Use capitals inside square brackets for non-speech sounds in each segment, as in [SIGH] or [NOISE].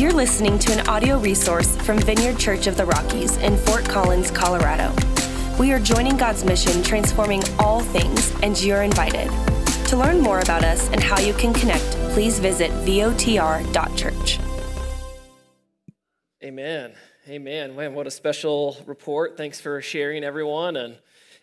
You're listening to an audio resource from Vineyard Church of the Rockies in Fort Collins, Colorado. We are joining God's mission, transforming all things, and you're invited. To learn more about us and how you can connect, please visit votr.church. Amen. Amen. Man, what a special report. Thanks for sharing, everyone. And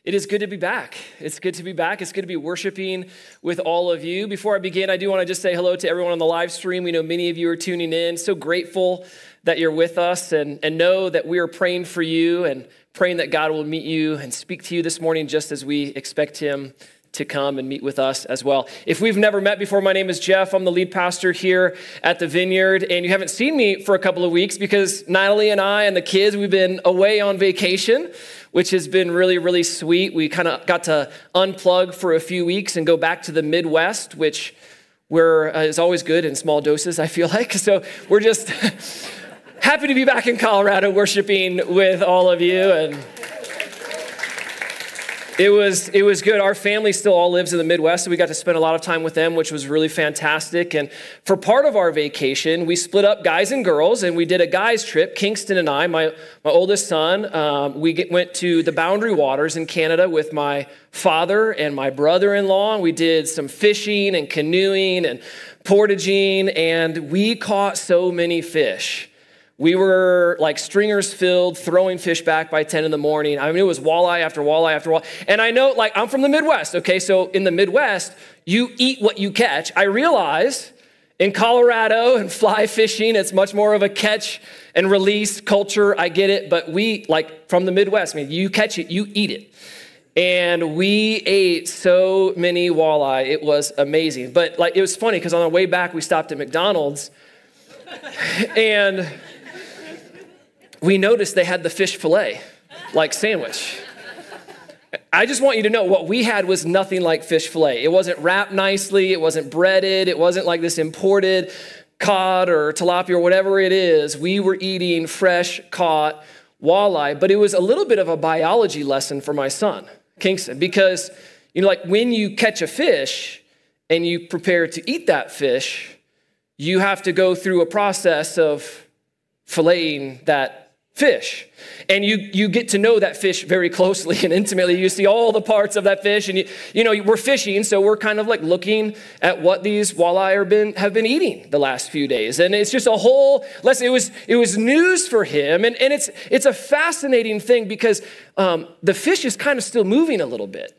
it is good to be back. It's good to be back. It's good to be worshiping with all of you. Before I begin, I do want to just say hello to everyone on the live stream. We know many of you are tuning in. So grateful that you're with us and, and know that we are praying for you and praying that God will meet you and speak to you this morning just as we expect Him to come and meet with us as well. If we've never met before, my name is Jeff. I'm the lead pastor here at the Vineyard, and you haven't seen me for a couple of weeks because Natalie and I and the kids, we've been away on vacation which has been really, really sweet. We kind of got to unplug for a few weeks and go back to the Midwest, which we're, uh, is always good in small doses, I feel [LAUGHS] like. So we're just [LAUGHS] happy to be back in Colorado worshiping with all of you. And it was, it was good. Our family still all lives in the Midwest, so we got to spend a lot of time with them, which was really fantastic. And for part of our vacation, we split up guys and girls, and we did a guys trip. Kingston and I, my, my oldest son, um, we get, went to the Boundary Waters in Canada with my father and my brother-in-law. We did some fishing and canoeing and portaging, and we caught so many fish. We were like stringers filled, throwing fish back by 10 in the morning. I mean, it was walleye after walleye after walleye. And I know, like, I'm from the Midwest, okay? So in the Midwest, you eat what you catch. I realize in Colorado [LAUGHS] and fly fishing, it's much more of a catch and release culture. I get it. But we, like, from the Midwest, I mean, you catch it, you eat it. And we ate so many walleye. It was amazing. But, like, it was funny because on the way back, we stopped at McDonald's. [LAUGHS] and we noticed they had the fish fillet, like sandwich. I just want you to know what we had was nothing like fish fillet. It wasn't wrapped nicely, it wasn't breaded, it wasn't like this imported cod or tilapia or whatever it is. We were eating fresh caught walleye, but it was a little bit of a biology lesson for my son, Kingston, because you know like when you catch a fish and you prepare to eat that fish, you have to go through a process of filleting that fish. And you, you get to know that fish very closely and intimately. You see all the parts of that fish. And you, you know, we're fishing, so we're kind of like looking at what these walleye are been, have been eating the last few days. And it's just a whole lesson. It was, it was news for him. And, and it's, it's a fascinating thing because um, the fish is kind of still moving a little bit.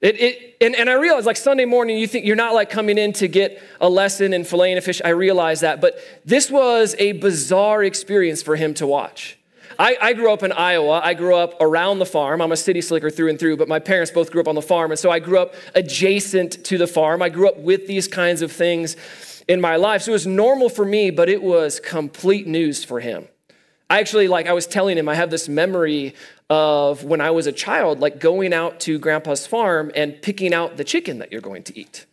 It, it, and, and I realize, like Sunday morning, you think you're not like coming in to get a lesson in filleting a fish. I realize that. But this was a bizarre experience for him to watch. I, I, grew up in Iowa. I grew up around the farm. I'm a city slicker through and through, but my parents both grew up on the farm. And so I grew up adjacent to the farm. I grew up with these kinds of things in my life. So it was normal for me, but it was complete news for him. I actually, like I was telling him, I have this memory of when I was a child, like going out to grandpa's farm and picking out the chicken that you're going to eat.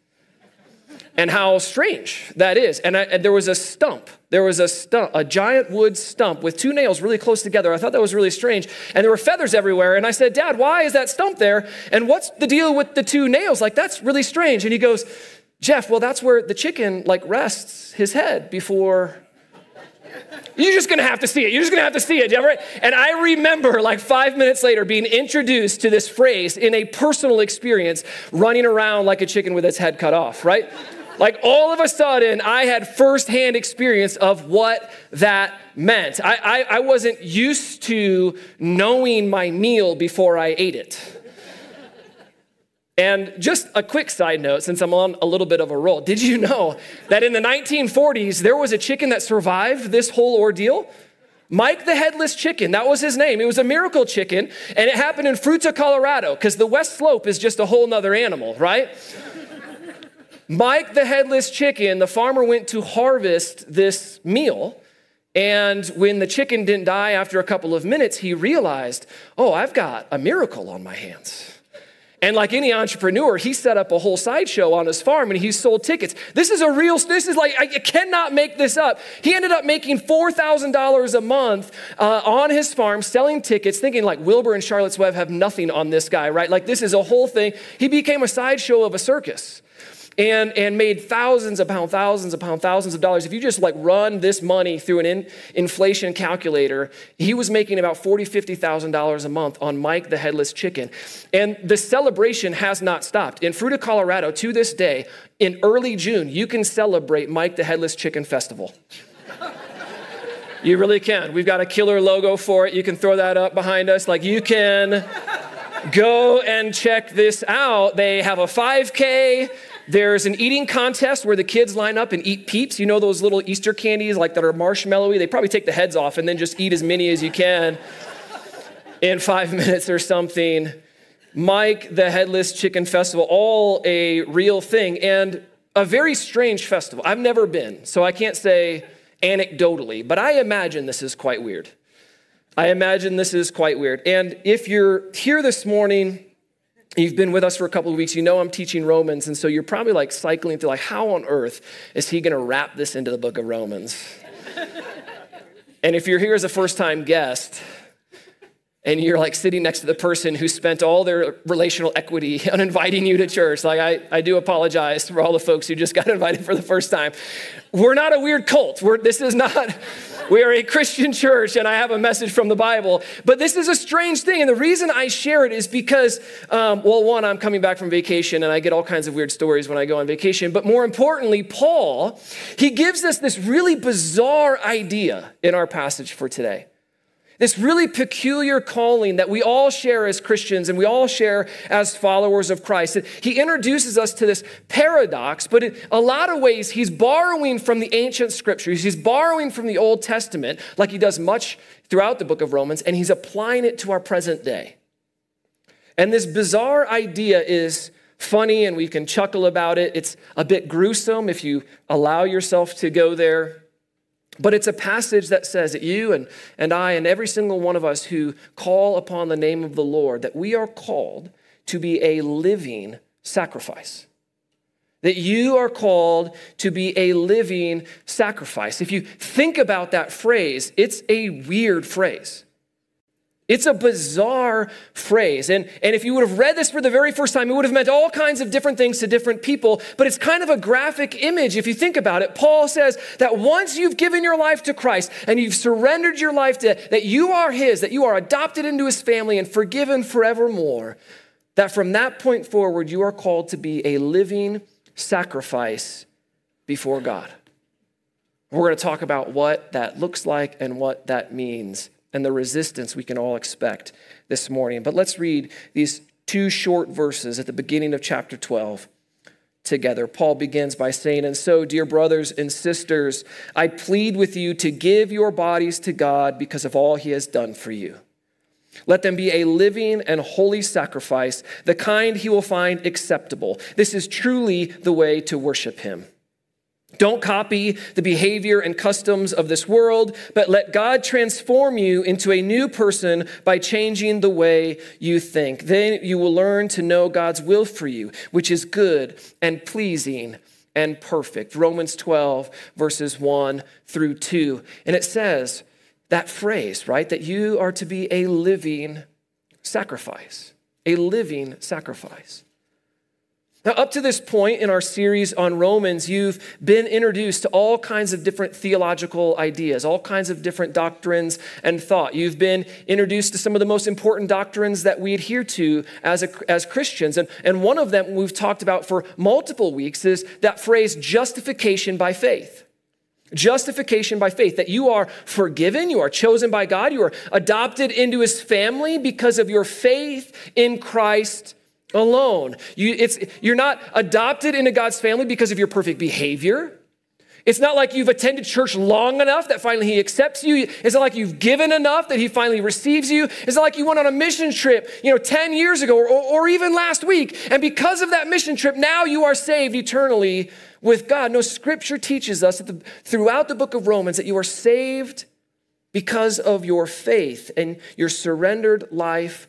And how strange that is. And, I, and there was a stump. There was a stump, a giant wood stump with two nails really close together. I thought that was really strange. And there were feathers everywhere. And I said, Dad, why is that stump there? And what's the deal with the two nails? Like, that's really strange. And he goes, Jeff, well, that's where the chicken like rests his head before you're just gonna have to see it. You're just gonna have to see it. Right? And I remember, like five minutes later, being introduced to this phrase in a personal experience, running around like a chicken with its head cut off, right? Like all of a sudden, I had firsthand experience of what that meant. I, I, I wasn't used to knowing my meal before I ate it. And just a quick side note, since I'm on a little bit of a roll, did you know that in the 1940s, there was a chicken that survived this whole ordeal? Mike the Headless Chicken, that was his name. It was a miracle chicken, and it happened in Fruita, Colorado, because the West Slope is just a whole nother animal, right? Mike the Headless Chicken, the farmer went to harvest this meal, and when the chicken didn't die after a couple of minutes, he realized, oh, I've got a miracle on my hands. And like any entrepreneur, he set up a whole sideshow on his farm and he sold tickets. This is a real, this is like, I cannot make this up. He ended up making $4,000 a month uh, on his farm selling tickets, thinking like Wilbur and Charlotte's Web have nothing on this guy, right? Like this is a whole thing. He became a sideshow of a circus. And, and made thousands upon thousands upon thousands of dollars. If you just like run this money through an in, inflation calculator, he was making about $40,000, $50,000 a month on Mike the Headless Chicken. And the celebration has not stopped. In Fruita, Colorado, to this day, in early June, you can celebrate Mike the Headless Chicken Festival. you really can. We've got a killer logo for it. You can throw that up behind us. Like you can go and check this out. They have a 5K. There's an eating contest where the kids line up and eat peeps. You know those little Easter candies like that are marshmallowy? They probably take the heads off and then just eat as many as you can in five [LAUGHS] minutes or something. Mike, the Headless Chicken Festival, all a real thing and a very strange festival. I've never been, so I can't say anecdotally, but I imagine this is quite weird. I imagine this is quite weird. And if you're here this morning, you've been with us for a couple of weeks, you know I'm teaching Romans, and so you're probably like cycling through, like, how on earth is he gonna wrap this into the book of Romans? and if you're here as a first time guest, and you're like sitting next to the person who spent all their relational equity [LAUGHS] on inviting you to church. Like, I, I do apologize for all the folks who just got [LAUGHS] invited for the first time. We're not a weird cult. We're, this is not, we are a Christian church, and I have a message from the Bible. But this is a strange thing. And the reason I share it is because, um, well, one, I'm coming back from vacation, and I get all kinds of weird stories when I go on vacation. But more importantly, Paul, he gives us this really bizarre idea in our passage for today. This really peculiar calling that we all share as Christians and we all share as followers of Christ. He introduces us to this paradox, but in a lot of ways, he's borrowing from the ancient scriptures. He's borrowing from the Old Testament, like he does much throughout the book of Romans, and he's applying it to our present day. And this bizarre idea is funny and we can chuckle about it. It's a bit gruesome if you allow yourself to go there. But it's a passage that says that you and, and I and every single one of us who call upon the name of the Lord, that we are called to be a living sacrifice. That you are called to be a living sacrifice. If you think about that phrase, it's a weird phrase. It's a bizarre phrase. And, and if you would have read this for the very first time, it would have meant all kinds of different things to different people, but it's kind of a graphic image if you think about it. Paul says that once you've given your life to Christ and you've surrendered your life to, that you are his, that you are adopted into his family and forgiven forevermore, that from that point forward, you are called to be a living sacrifice before God. We're going to talk about what that looks like and what that means and the resistance we can all expect this morning. But let's read these two short verses at the beginning of chapter 12 together. Paul begins by saying, And so, dear brothers and sisters, I plead with you to give your bodies to God because of all he has done for you. Let them be a living and holy sacrifice, the kind he will find acceptable. This is truly the way to worship him. Don't copy the behavior and customs of this world, but let God transform you into a new person by changing the way you think. Then you will learn to know God's will for you, which is good and pleasing and perfect. Romans 12, verses 1 through 2. And it says that phrase, right, that you are to be a living sacrifice, a living sacrifice. Now, up to this point in our series on Romans, you've been introduced to all kinds of different theological ideas, all kinds of different doctrines and thought. You've been introduced to some of the most important doctrines that we adhere to as, a, as Christians. And, and one of them we've talked about for multiple weeks is that phrase, justification by faith. Justification by faith, that you are forgiven, you are chosen by God, you are adopted into his family because of your faith in Christ alone. You, you're not adopted into God's family because of your perfect behavior. It's not like you've attended church long enough that finally he accepts you. It's not like you've given enough that he finally receives you. It's not like you went on a mission trip, you know, 10 years ago or, or even last week. And because of that mission trip, now you are saved eternally with God. No, scripture teaches us the, throughout the book of Romans that you are saved because of your faith and your surrendered life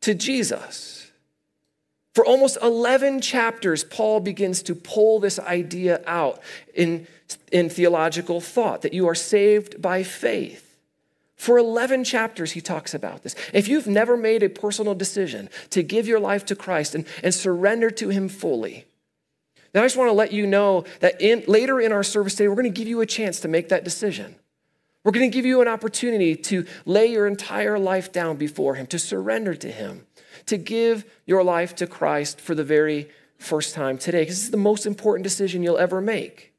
to Jesus. For almost 11 chapters, Paul begins to pull this idea out in, in theological thought that you are saved by faith. For 11 chapters, he talks about this. If you've never made a personal decision to give your life to Christ and, and surrender to him fully, then I just want to let you know that in, later in our service today, we're going to give you a chance to make that decision. We're going to give you an opportunity to lay your entire life down before Him, to surrender to Him, to give your life to Christ for the very first time today, because this is the most important decision you'll ever make.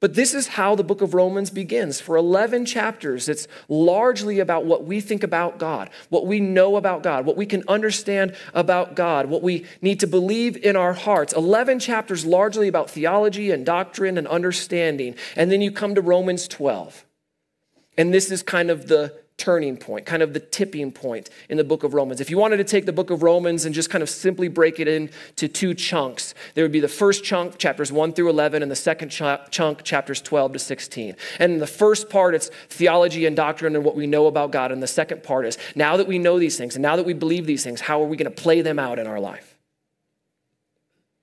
But this is how the book of Romans begins. For 11 chapters, it's largely about what we think about God, what we know about God, what we can understand about God, what we need to believe in our hearts. 11 chapters largely about theology and doctrine and understanding. And then you come to Romans 12. And this is kind of the turning point, kind of the tipping point in the book of Romans. If you wanted to take the book of Romans and just kind of simply break it into two chunks, there would be the first chunk, chapters 1 through 11, and the second chunk, chapters 12 to 16. And in the first part, it's theology and doctrine and what we know about God. And the second part is now that we know these things and now that we believe these things, how are we going to play them out in our life?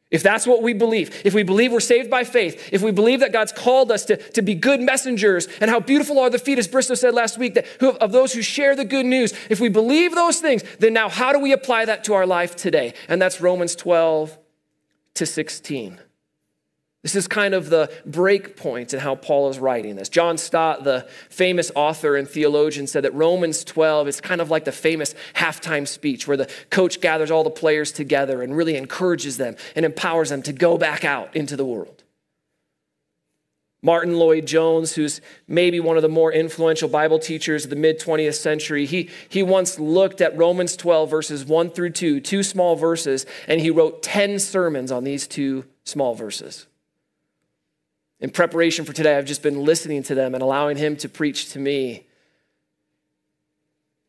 If that's what we believe, if we believe we're saved by faith, if we believe that God's called us to, to be good messengers, and how beautiful are the feet, as Bristow said last week, that who, of those who share the good news, if we believe those things, then now how do we apply that to our life today? And that's Romans 12 to 16. This is kind of the break point in how Paul is writing this. John Stott, the famous author and theologian, said that Romans 12 is kind of like the famous halftime speech where the coach gathers all the players together and really encourages them and empowers them to go back out into the world. Martyn Lloyd-Jones, who's maybe one of the more influential Bible teachers of the mid 20th century, he, he once looked at Romans 12, verses 1 through 2, two small verses, and he wrote 10 sermons on these two small verses. In preparation for today, I've just been listening to them and allowing him to preach to me.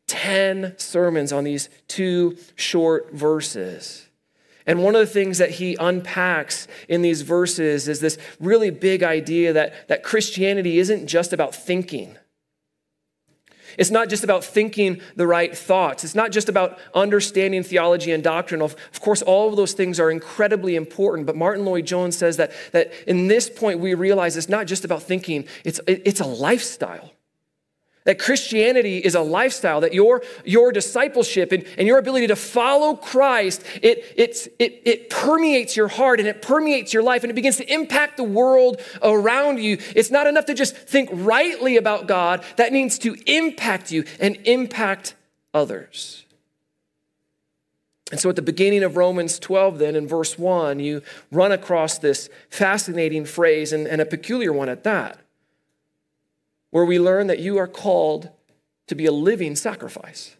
10 sermons on these two short verses. And one of the things that he unpacks in these verses is this really big idea that, that Christianity isn't just about thinking. It's not just about thinking the right thoughts. It's not just about understanding theology and doctrine. Of, course, all of those things are incredibly important. But Martyn Lloyd-Jones says that, that in this point, we realize it's not just about thinking, it's, it's a lifestyle. That Christianity is a lifestyle, that your, your discipleship and, and your ability to follow Christ, it, it's, it, it permeates your heart and it permeates your life and it begins to impact the world around you. It's not enough to just think rightly about God, that needs to impact you and impact others. And so at the beginning of Romans 12, then in verse 1, you run across this fascinating phrase and, and a peculiar one at that where we learn that you are called to be a living sacrifice.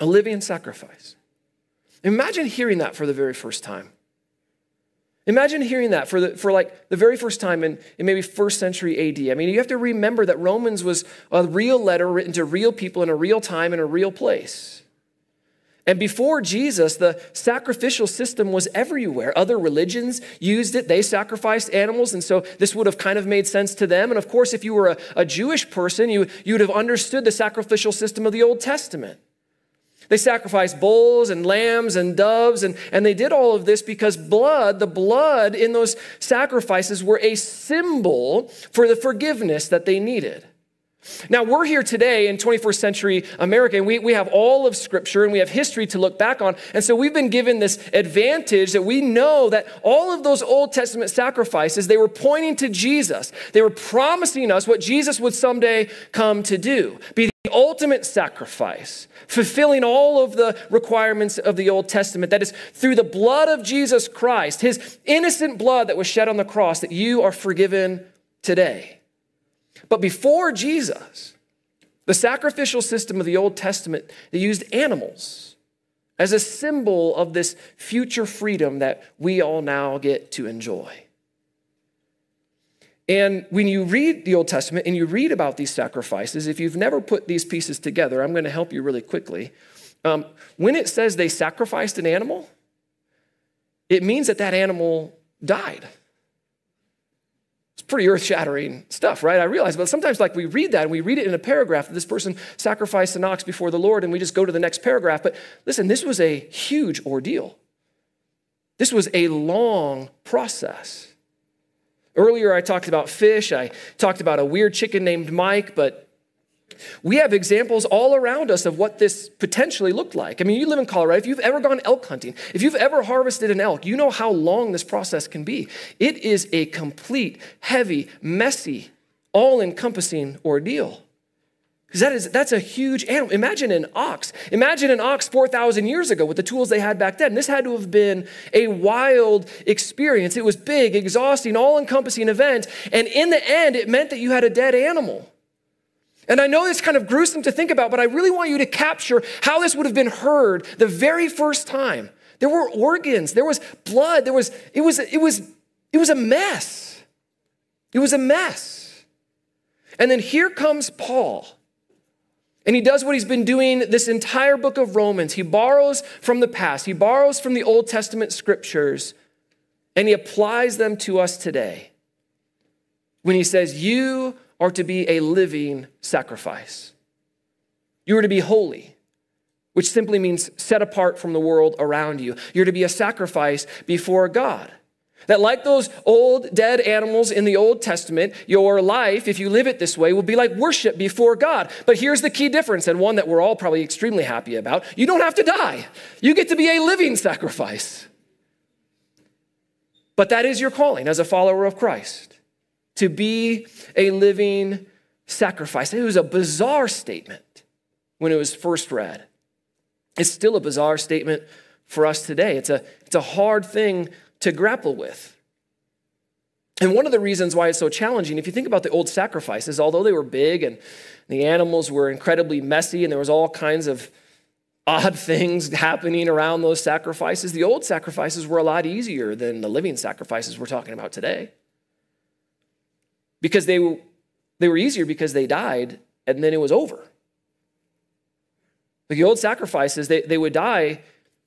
A living sacrifice. Imagine hearing that for the very first time. Imagine hearing that for, the, for like the very first time in, in maybe first century AD. I mean, you have to remember that Romans was a real letter written to real people in a real time in a real place. And before Jesus, the sacrificial system was everywhere. Other religions used it, they sacrificed animals, and so this would have kind of made sense to them. And of course, if you were a, a Jewish person, you, you would have understood the sacrificial system of the Old Testament. They sacrificed bulls and lambs and doves, and, and they did all of this because blood, the blood in those sacrifices, were a symbol for the forgiveness that they needed. Now, we're here today in 21st century America, and we, we have all of Scripture and we have history to look back on. And so we've been given this advantage that we know that all of those Old Testament sacrifices, they were pointing to Jesus. They were promising us what Jesus would someday come to do be the ultimate sacrifice, fulfilling all of the requirements of the Old Testament. That is through the blood of Jesus Christ, his innocent blood that was shed on the cross, that you are forgiven today. But before Jesus, the sacrificial system of the Old Testament, they used animals as a symbol of this future freedom that we all now get to enjoy. And when you read the Old Testament and you read about these sacrifices, if you've never put these pieces together, I'm going to help you really quickly. Um, when it says they sacrificed an animal, it means that that animal died pretty earth-shattering stuff, right? I realize, but sometimes like we read that and we read it in a paragraph that this person sacrificed an ox before the Lord and we just go to the next paragraph. But listen, this was a huge ordeal. This was a long process. Earlier I talked about fish. I talked about a weird chicken named Mike, but We have examples all around us of what this potentially looked like. I mean, you live in Colorado. If you've ever gone elk hunting, if you've ever harvested an elk, you know how long this process can be. It is a complete, heavy, messy, all encompassing ordeal. Because that is, that's a huge animal. Imagine an ox. Imagine an ox 4,000 years ago with the tools they had back then. This had to have been a wild experience. It was big, exhausting, all encompassing event. And in the end, it meant that you had a dead animal. And I know it's kind of gruesome to think about, but I really want you to capture how this would have been heard the very first time. There were organs, there was blood, there was, it was, it was, it was a mess. It was a mess. And then here comes Paul. And he does what he's been doing this entire book of Romans. He borrows from the past, he borrows from the Old Testament scriptures, and he applies them to us today. When he says, You are to be a living sacrifice. You are to be holy, which simply means set apart from the world around you. You're to be a sacrifice before God. That, like those old dead animals in the Old Testament, your life, if you live it this way, will be like worship before God. But here's the key difference, and one that we're all probably extremely happy about you don't have to die, you get to be a living sacrifice. But that is your calling as a follower of Christ to be a living sacrifice. It was a bizarre statement when it was first read. It's still a bizarre statement for us today. It's a, it's a hard thing to grapple with. And one of the reasons why it's so challenging, if you think about the old sacrifices, although they were big and the animals were incredibly messy and there was all kinds of odd [LAUGHS] things happening around those sacrifices, the old sacrifices were a lot easier than the living sacrifices we're talking about today because they, they were easier because they died and then it was over. Like the old sacrifices, they, they would die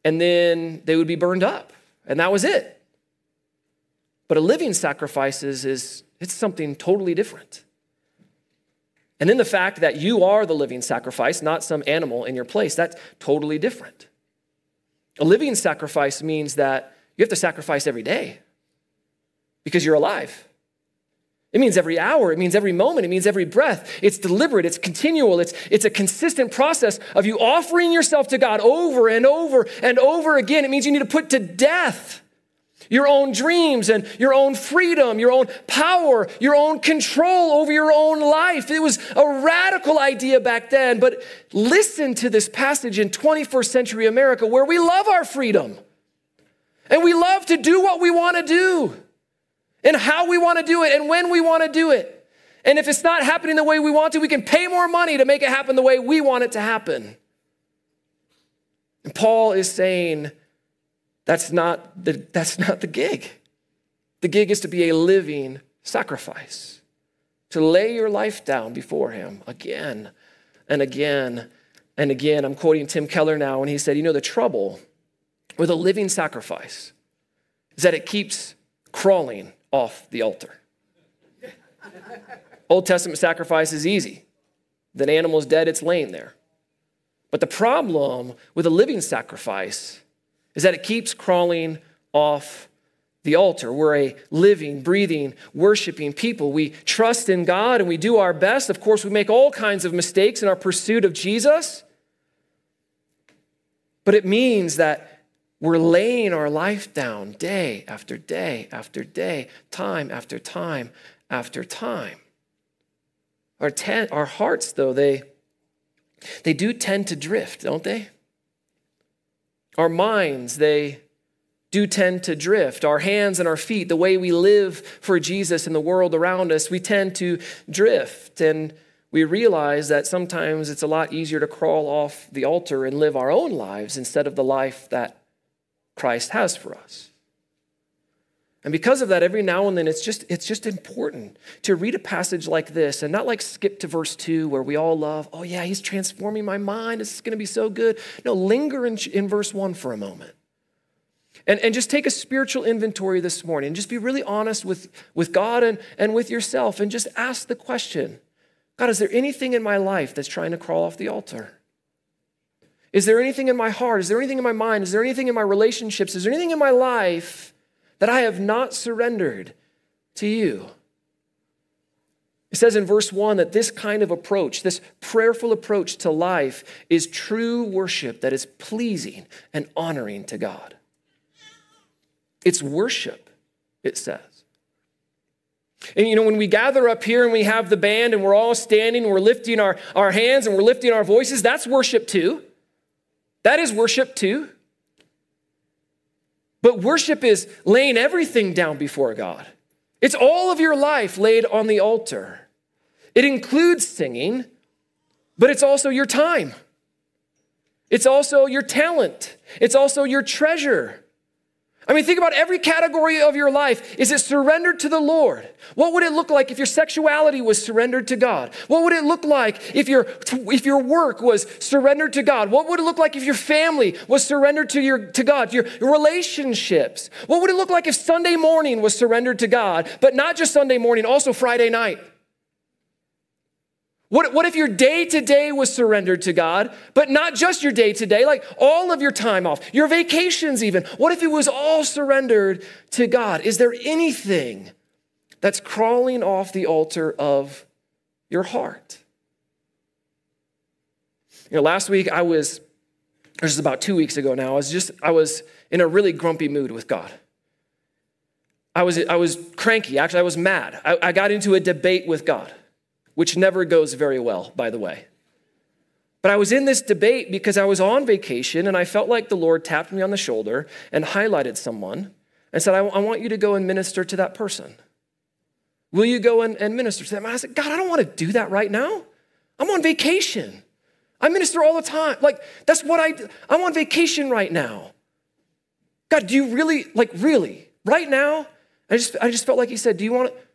and then they would be burned up, and that was it. But a living sacrifices is it's something totally different. And then the fact that you are the living sacrifice, not some animal in your place, that's totally different. A living sacrifice means that you have to sacrifice every day because you're alive. It means every hour, it means every moment, it means every breath. It's deliberate, it's continual, it's, it's a consistent process of you offering yourself to God over and over and over again. It means you need to put to death your own dreams and your own freedom, your own power, your own control over your own life. It was a radical idea back then, but listen to this passage in 21st century America where we love our freedom and we love to do what we want to do and how we want to do it and when we want to do it. And if it's not happening the way we want to, we can pay more money to make it happen the way we want it to happen. And Paul is saying that's not the, that's not the gig. The gig is to be a living sacrifice, to lay your life down before Him again and again and again. I'm quoting Tim Keller now, and he said, You know, the trouble with a living sacrifice is that it keeps crawling off the altar. Old Testament sacrifice is easy. The animal's dead, it's laying there. But the problem with a living sacrifice is that it keeps crawling off the altar. We're a living, breathing, worshiping people. We trust in God and we do our best. Of course, we make all kinds of mistakes in our pursuit of Jesus. But it means that we're laying our life down day after day after day, time after time after time. Our, ten, our hearts, though, they, they do tend to drift, don't they? Our minds, they do tend to drift. Our hands and our feet, the way we live for Jesus and the world around us, we tend to drift. And we realize that sometimes it's a lot easier to crawl off the altar and live our own lives instead of the life that Christ has for us. And because of that, every now and then it's just, it's just important to read a passage like this and not like skip to verse two where we all love, oh yeah, he's transforming my mind. This is going to be so good. No, linger in, in verse one for a moment. And, and just take a spiritual inventory this morning just be really honest with, with God and, and with yourself and just ask the question God, is there anything in my life that's trying to crawl off the altar? Is there anything in my heart? Is there anything in my mind? Is there anything in my relationships? Is there anything in my life that I have not surrendered to you? It says in verse 1 that this kind of approach, this prayerful approach to life, is true worship that is pleasing and honoring to God. It's worship, it says. And you know, when we gather up here and we have the band and we're all standing, and we're lifting our, our hands and we're lifting our voices, that's worship too. That is worship too. But worship is laying everything down before God. It's all of your life laid on the altar. It includes singing, but it's also your time. It's also your talent. It's also your treasure. I mean, think about every category of your life. Is it surrendered to the Lord? What would it look like if your sexuality was surrendered to God? What would it look like if your, if your work was surrendered to God? What would it look like if your family was surrendered to, your, to God? Your, your relationships? What would it look like if Sunday morning was surrendered to God, but not just Sunday morning, also Friday night? What, what if your day to day was surrendered to God, but not just your day to day, like all of your time off, your vacations even? What if it was all surrendered to God? Is there anything that's crawling off the altar of your heart? You know, last week I was, this is about two weeks ago now, I was just, I was in a really grumpy mood with God. I was, I was cranky. Actually, I was mad. I, I got into a debate with God which never goes very well, by the way. But I was in this debate because I was on vacation and I felt like the Lord tapped me on the shoulder and highlighted someone and said, I, I want you to go and minister to that person. Will you go and, and minister to them? And I said, God, I don't want to do that right now. I'm on vacation. I minister all the time. Like, that's what I do. I'm on vacation right now. God, do you really, like, really, right now? I just, I just felt like He said, Do you want to?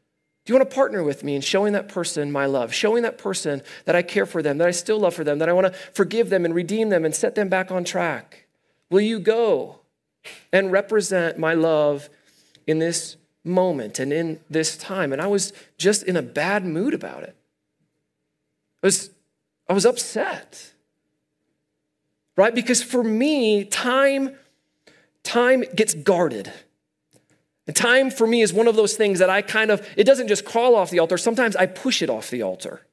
Do you want to partner with me in showing that person my love, showing that person that I care for them, that I still love for them, that I want to forgive them and redeem them and set them back on track? Will you go and represent my love in this moment and in this time? And I was just in a bad mood about it. I was, I was upset. Right? Because for me, time, time gets guarded. And time for me is one of those things that I kind of, it doesn't just crawl off the altar, sometimes I push it off the altar.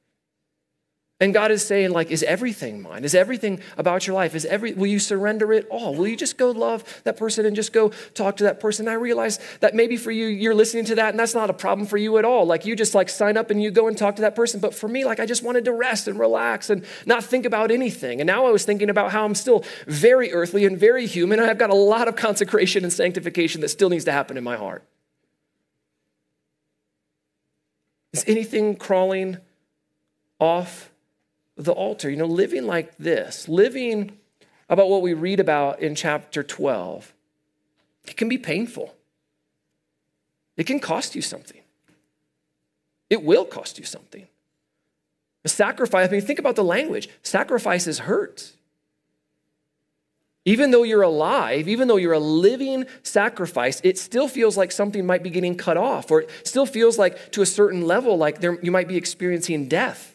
And God is saying, like, is everything mine? Is everything about your life? Is every will you surrender it all? Will you just go love that person and just go talk to that person? I realize that maybe for you, you're listening to that, and that's not a problem for you at all. Like you just like sign up and you go and talk to that person. But for me, like I just wanted to rest and relax and not think about anything. And now I was thinking about how I'm still very earthly and very human. And I've got a lot of [LAUGHS] consecration and sanctification that still needs to happen in my heart. Is anything crawling off? The altar. You know, living like this, living about what we read about in chapter 12, it can be painful. It can cost you something. It will cost you something. A sacrifice, I mean, think about the language sacrifices hurt. Even though you're alive, even though you're a living sacrifice, it still feels like something might be getting cut off, or it still feels like to a certain level, like there, you might be experiencing death.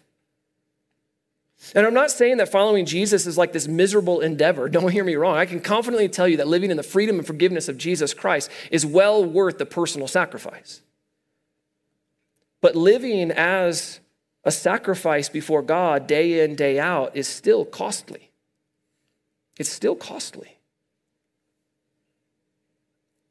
And I'm not saying that following Jesus is like this miserable endeavor. Don't hear me wrong. I can confidently tell you that living in the freedom and forgiveness of Jesus Christ is well worth the personal sacrifice. But living as a sacrifice before God day in, day out is still costly. It's still costly.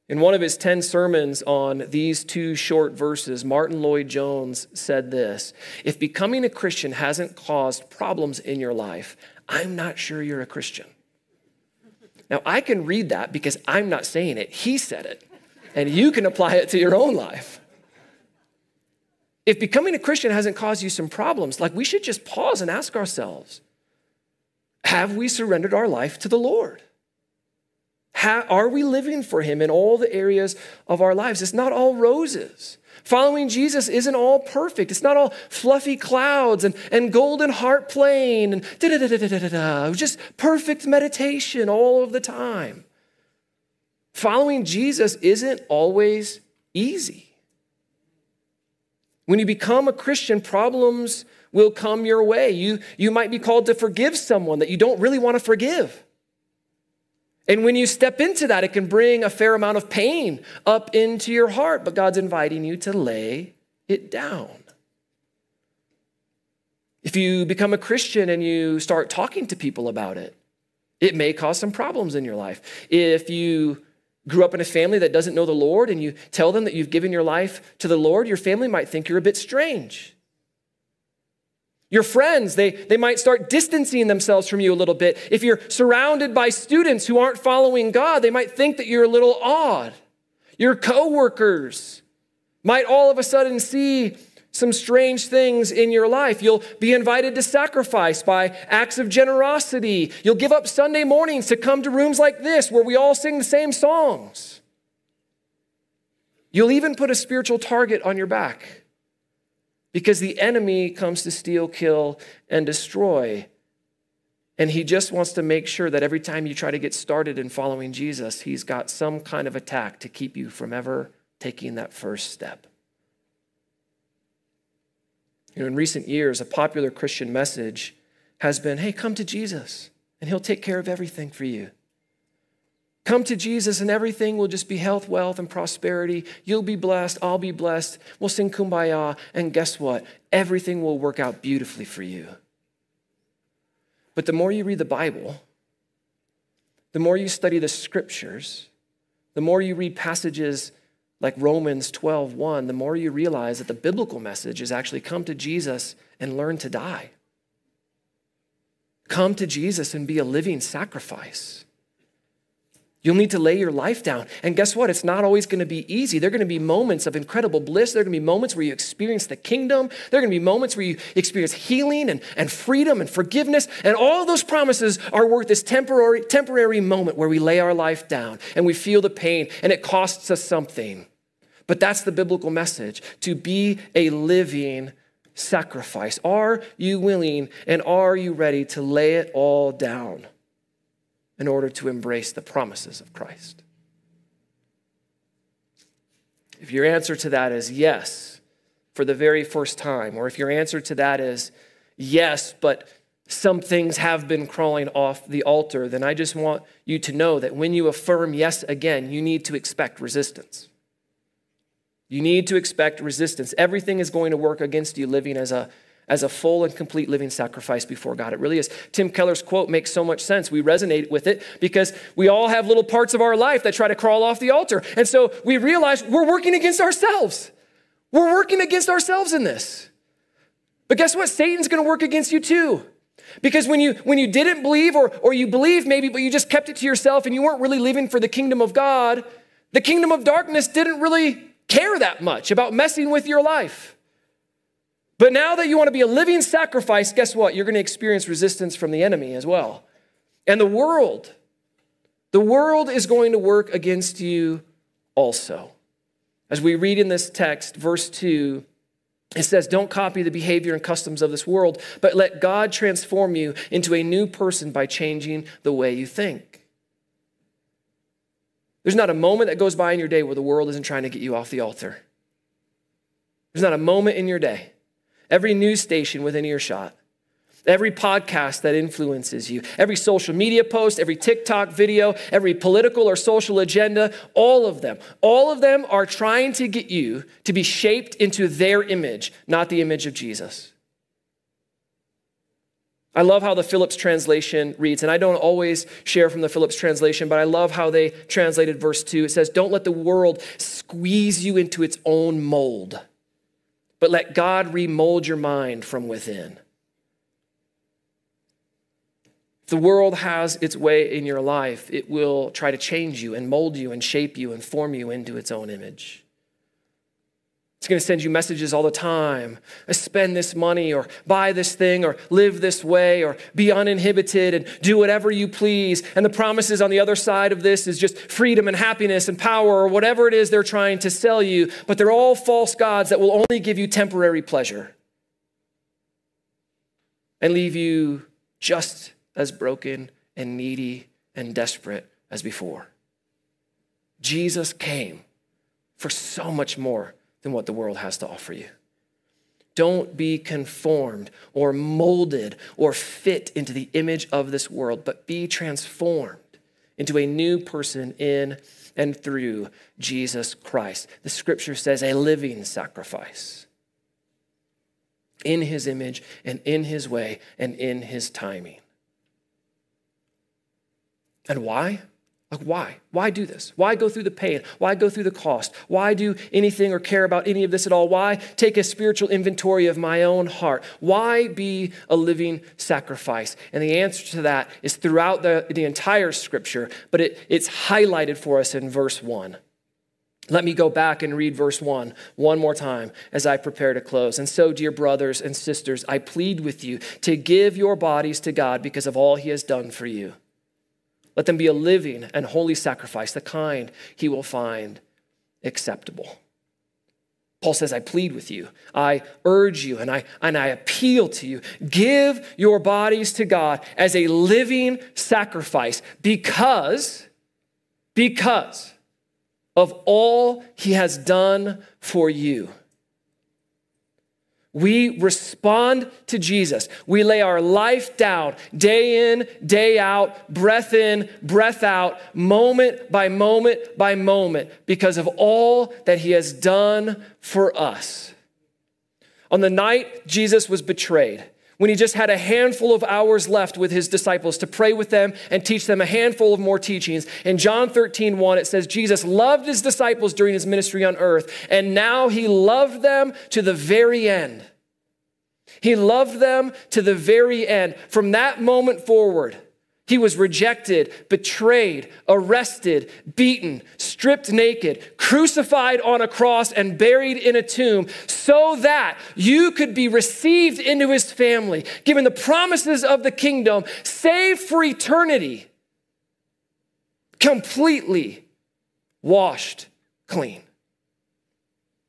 In one of his 10 sermons on these two short verses, Martyn Lloyd-Jones said this If becoming a Christian hasn't caused problems in your life, I'm not sure you're a Christian. Now, I can read that because I'm not saying it. He said it. And you can apply it to your own life. If becoming a Christian hasn't caused you some problems, like we should just pause and ask ourselves Have we surrendered our life to the Lord? Are we living for Him in all the areas of our lives? It's not all roses. Following Jesus isn't all perfect. It's not all fluffy clouds and, and golden harp playing and da da da da da da da. Just perfect meditation all of the time. Following Jesus isn't always easy. When you become a Christian, problems will come your way. You, you might be called to forgive someone that you don't really want to forgive. And when you step into that, it can bring a fair amount of pain up into your heart, but God's inviting you to lay it down. If you become a Christian and you start talking to people about it, it may cause some problems in your life. If you grew up in a family that doesn't know the Lord and you tell them that you've given your life to the Lord, your family might think you're a bit strange. Your friends, they, they might start distancing themselves from you a little bit. If you're surrounded by students who aren't following God, they might think that you're a little odd. Your coworkers might all of a sudden see some strange things in your life. You'll be invited to sacrifice by acts of generosity. You'll give up Sunday mornings to come to rooms like this where we all sing the same songs. You'll even put a spiritual target on your back because the enemy comes to steal, kill, and destroy. And he just wants to make sure that every time you try to get started in following Jesus, he's got some kind of attack to keep you from ever taking that first step. You know, in recent years, a popular Christian message has been hey, come to Jesus, and he'll take care of everything for you. Come to Jesus, and everything will just be health, wealth, and prosperity. You'll be blessed. I'll be blessed. We'll sing kumbaya. And guess what? Everything will work out beautifully for you. But the more you read the Bible, the more you study the scriptures, the more you read passages like Romans 12, 1, the more you realize that the biblical message is actually come to Jesus and learn to die. Come to Jesus and be a living sacrifice. You'll need to lay your life down. And guess what? It's not always going to be easy. There are going to be moments of incredible bliss. There are going to be moments where you experience the kingdom. There are going to be moments where you experience healing and, and freedom and forgiveness. And all those promises are worth this temporary, temporary moment where we lay our life down and we feel the pain and it costs us something. But that's the biblical message to be a living sacrifice. Are you willing and are you ready to lay it all down in order to embrace the promises of Christ? If your answer to that is yes, for the very first time, or if your answer to that is yes, but some things have been crawling off the altar, then I just want you to know that when you affirm yes again, you need to expect resistance. You need to expect resistance. Everything is going to work against you living as a, as a full and complete living sacrifice before God. It really is. Tim Keller's quote makes so much sense. We resonate with it because we all have little parts of our life that try to crawl off the altar. And so we realize we're working against ourselves. We're working against ourselves in this. But guess what? Satan's going to work against you too. Because when you when you didn't believe or or you believed maybe but you just kept it to yourself and you weren't really living for the kingdom of God, the kingdom of darkness didn't really care that much about messing with your life. But now that you want to be a living sacrifice, guess what? You're going to experience resistance from the enemy as well. And the world, the world is going to work against you also. As we read in this text, verse 2, it says, Don't copy the behavior and customs of this world, but let God transform you into a new person by changing the way you think. There's not a moment that goes by in your day where the world isn't trying to get you off the altar. There's not a moment in your day. Every news station within earshot, every podcast that influences you, every social media post, every TikTok video, every political or social agenda, all of them, all of them are trying to get you to be shaped into their image, not the image of Jesus. I love how the Phillips translation reads, and I don't always share from the Phillips translation, but I love how they translated verse 2. It says, Don't let the world squeeze you into its own mold, but let God remold your mind from within. If the world has its way in your life, it will try to change you and mold you and shape you and form you into its own image. It's going to send you messages all the time. Spend this money or buy this thing or live this way or be uninhibited and do whatever you please. And the promises on the other side of this is just freedom and happiness and power or whatever it is they're trying to sell you. But they're all false gods that will only give you temporary pleasure and leave you just as broken and needy and desperate as before. Jesus came for so much more than what the world has to offer you. Don't be conformed or molded or fit into the image of this world, but be transformed into a new person in and through Jesus Christ. The scripture says a living sacrifice. in his image and in his way and in his timing. And why? Like, why? Why do this? Why go through the pain? Why go through the cost? Why do anything or care about any of this at all? Why take a spiritual inventory of my own heart? Why be a living sacrifice? And the answer to that is throughout the, the entire scripture, but it, it's highlighted for us in verse 1. Let me go back and read verse 1 one more time as I prepare to close. And so, dear brothers and sisters, I plead with you to give your bodies to God because of all he has done for you. Let them be a living and holy sacrifice, the kind he will find acceptable. Paul says, I plead with you, I urge you, and I, and I appeal to you. Give your bodies to God as a living sacrifice because, because of all he has done for you. We respond to Jesus. We lay our life down day in, day out, breath in, breath out, moment by moment by moment because of all that he has done for us. On the night Jesus was betrayed, when he just had a handful of hours left with his disciples to pray with them and teach them a handful of more teachings. In John 13, 1, it says, Jesus loved his disciples during his ministry on earth, and now he loved them to the very end. He loved them to the very end. From that moment forward, he was rejected, betrayed, arrested, beaten, stripped naked, crucified on a cross, and buried in a tomb so that you could be received into his family, given the promises of the kingdom, saved for eternity, completely washed clean.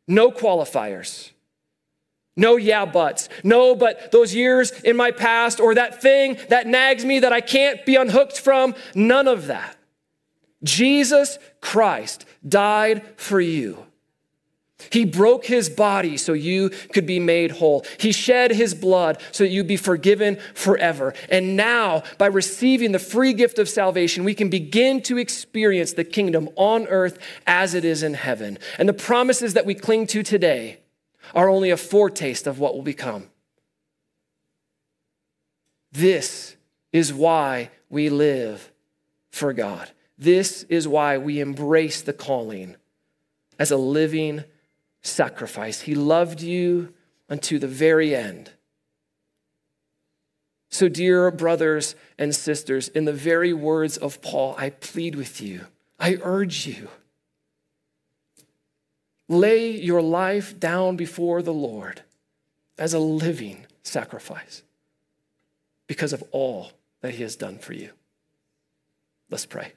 No qualifiers. No, yeah, buts. No, but those years in my past or that thing that nags me that I can't be unhooked from, none of that. Jesus Christ died for you. He broke his body so you could be made whole. He shed his blood so that you'd be forgiven forever. And now, by receiving the free gift of salvation, we can begin to experience the kingdom on earth as it is in heaven. And the promises that we cling to today are only a foretaste of what will become. This is why we live for God. This is why we embrace the calling as a living sacrifice. He loved you unto the very end. So, dear brothers and sisters, in the very words of Paul, I plead with you, I urge you Lay your life down before the Lord as a living sacrifice because of all that He has done for you. Let's pray.